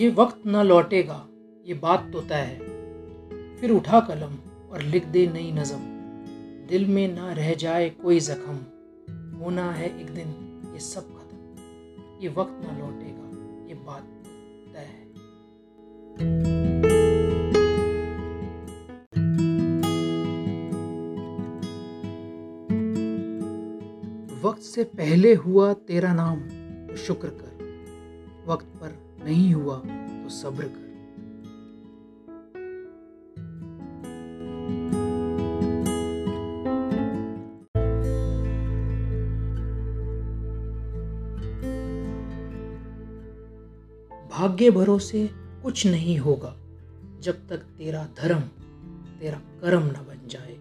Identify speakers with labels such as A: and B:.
A: ये वक्त न लौटेगा, ये बात तो तय है। फिर उठा कलम और लिख दे नई नज़म। दिल में ना रह जाए कोई जख्म। होना है एक दिन, ये सब खत्म। ये वक्त ना लौटेगा, ये बात तय है। वक्त से पहले हुआ तेरा नाम तो शुक्र कर। वक्त पर नहीं हुआ तो सब्र कर। भाग्य भरोसे कुछ नहीं होगा जब तक तेरा धर्म, तेरा कर्म न बन जाए।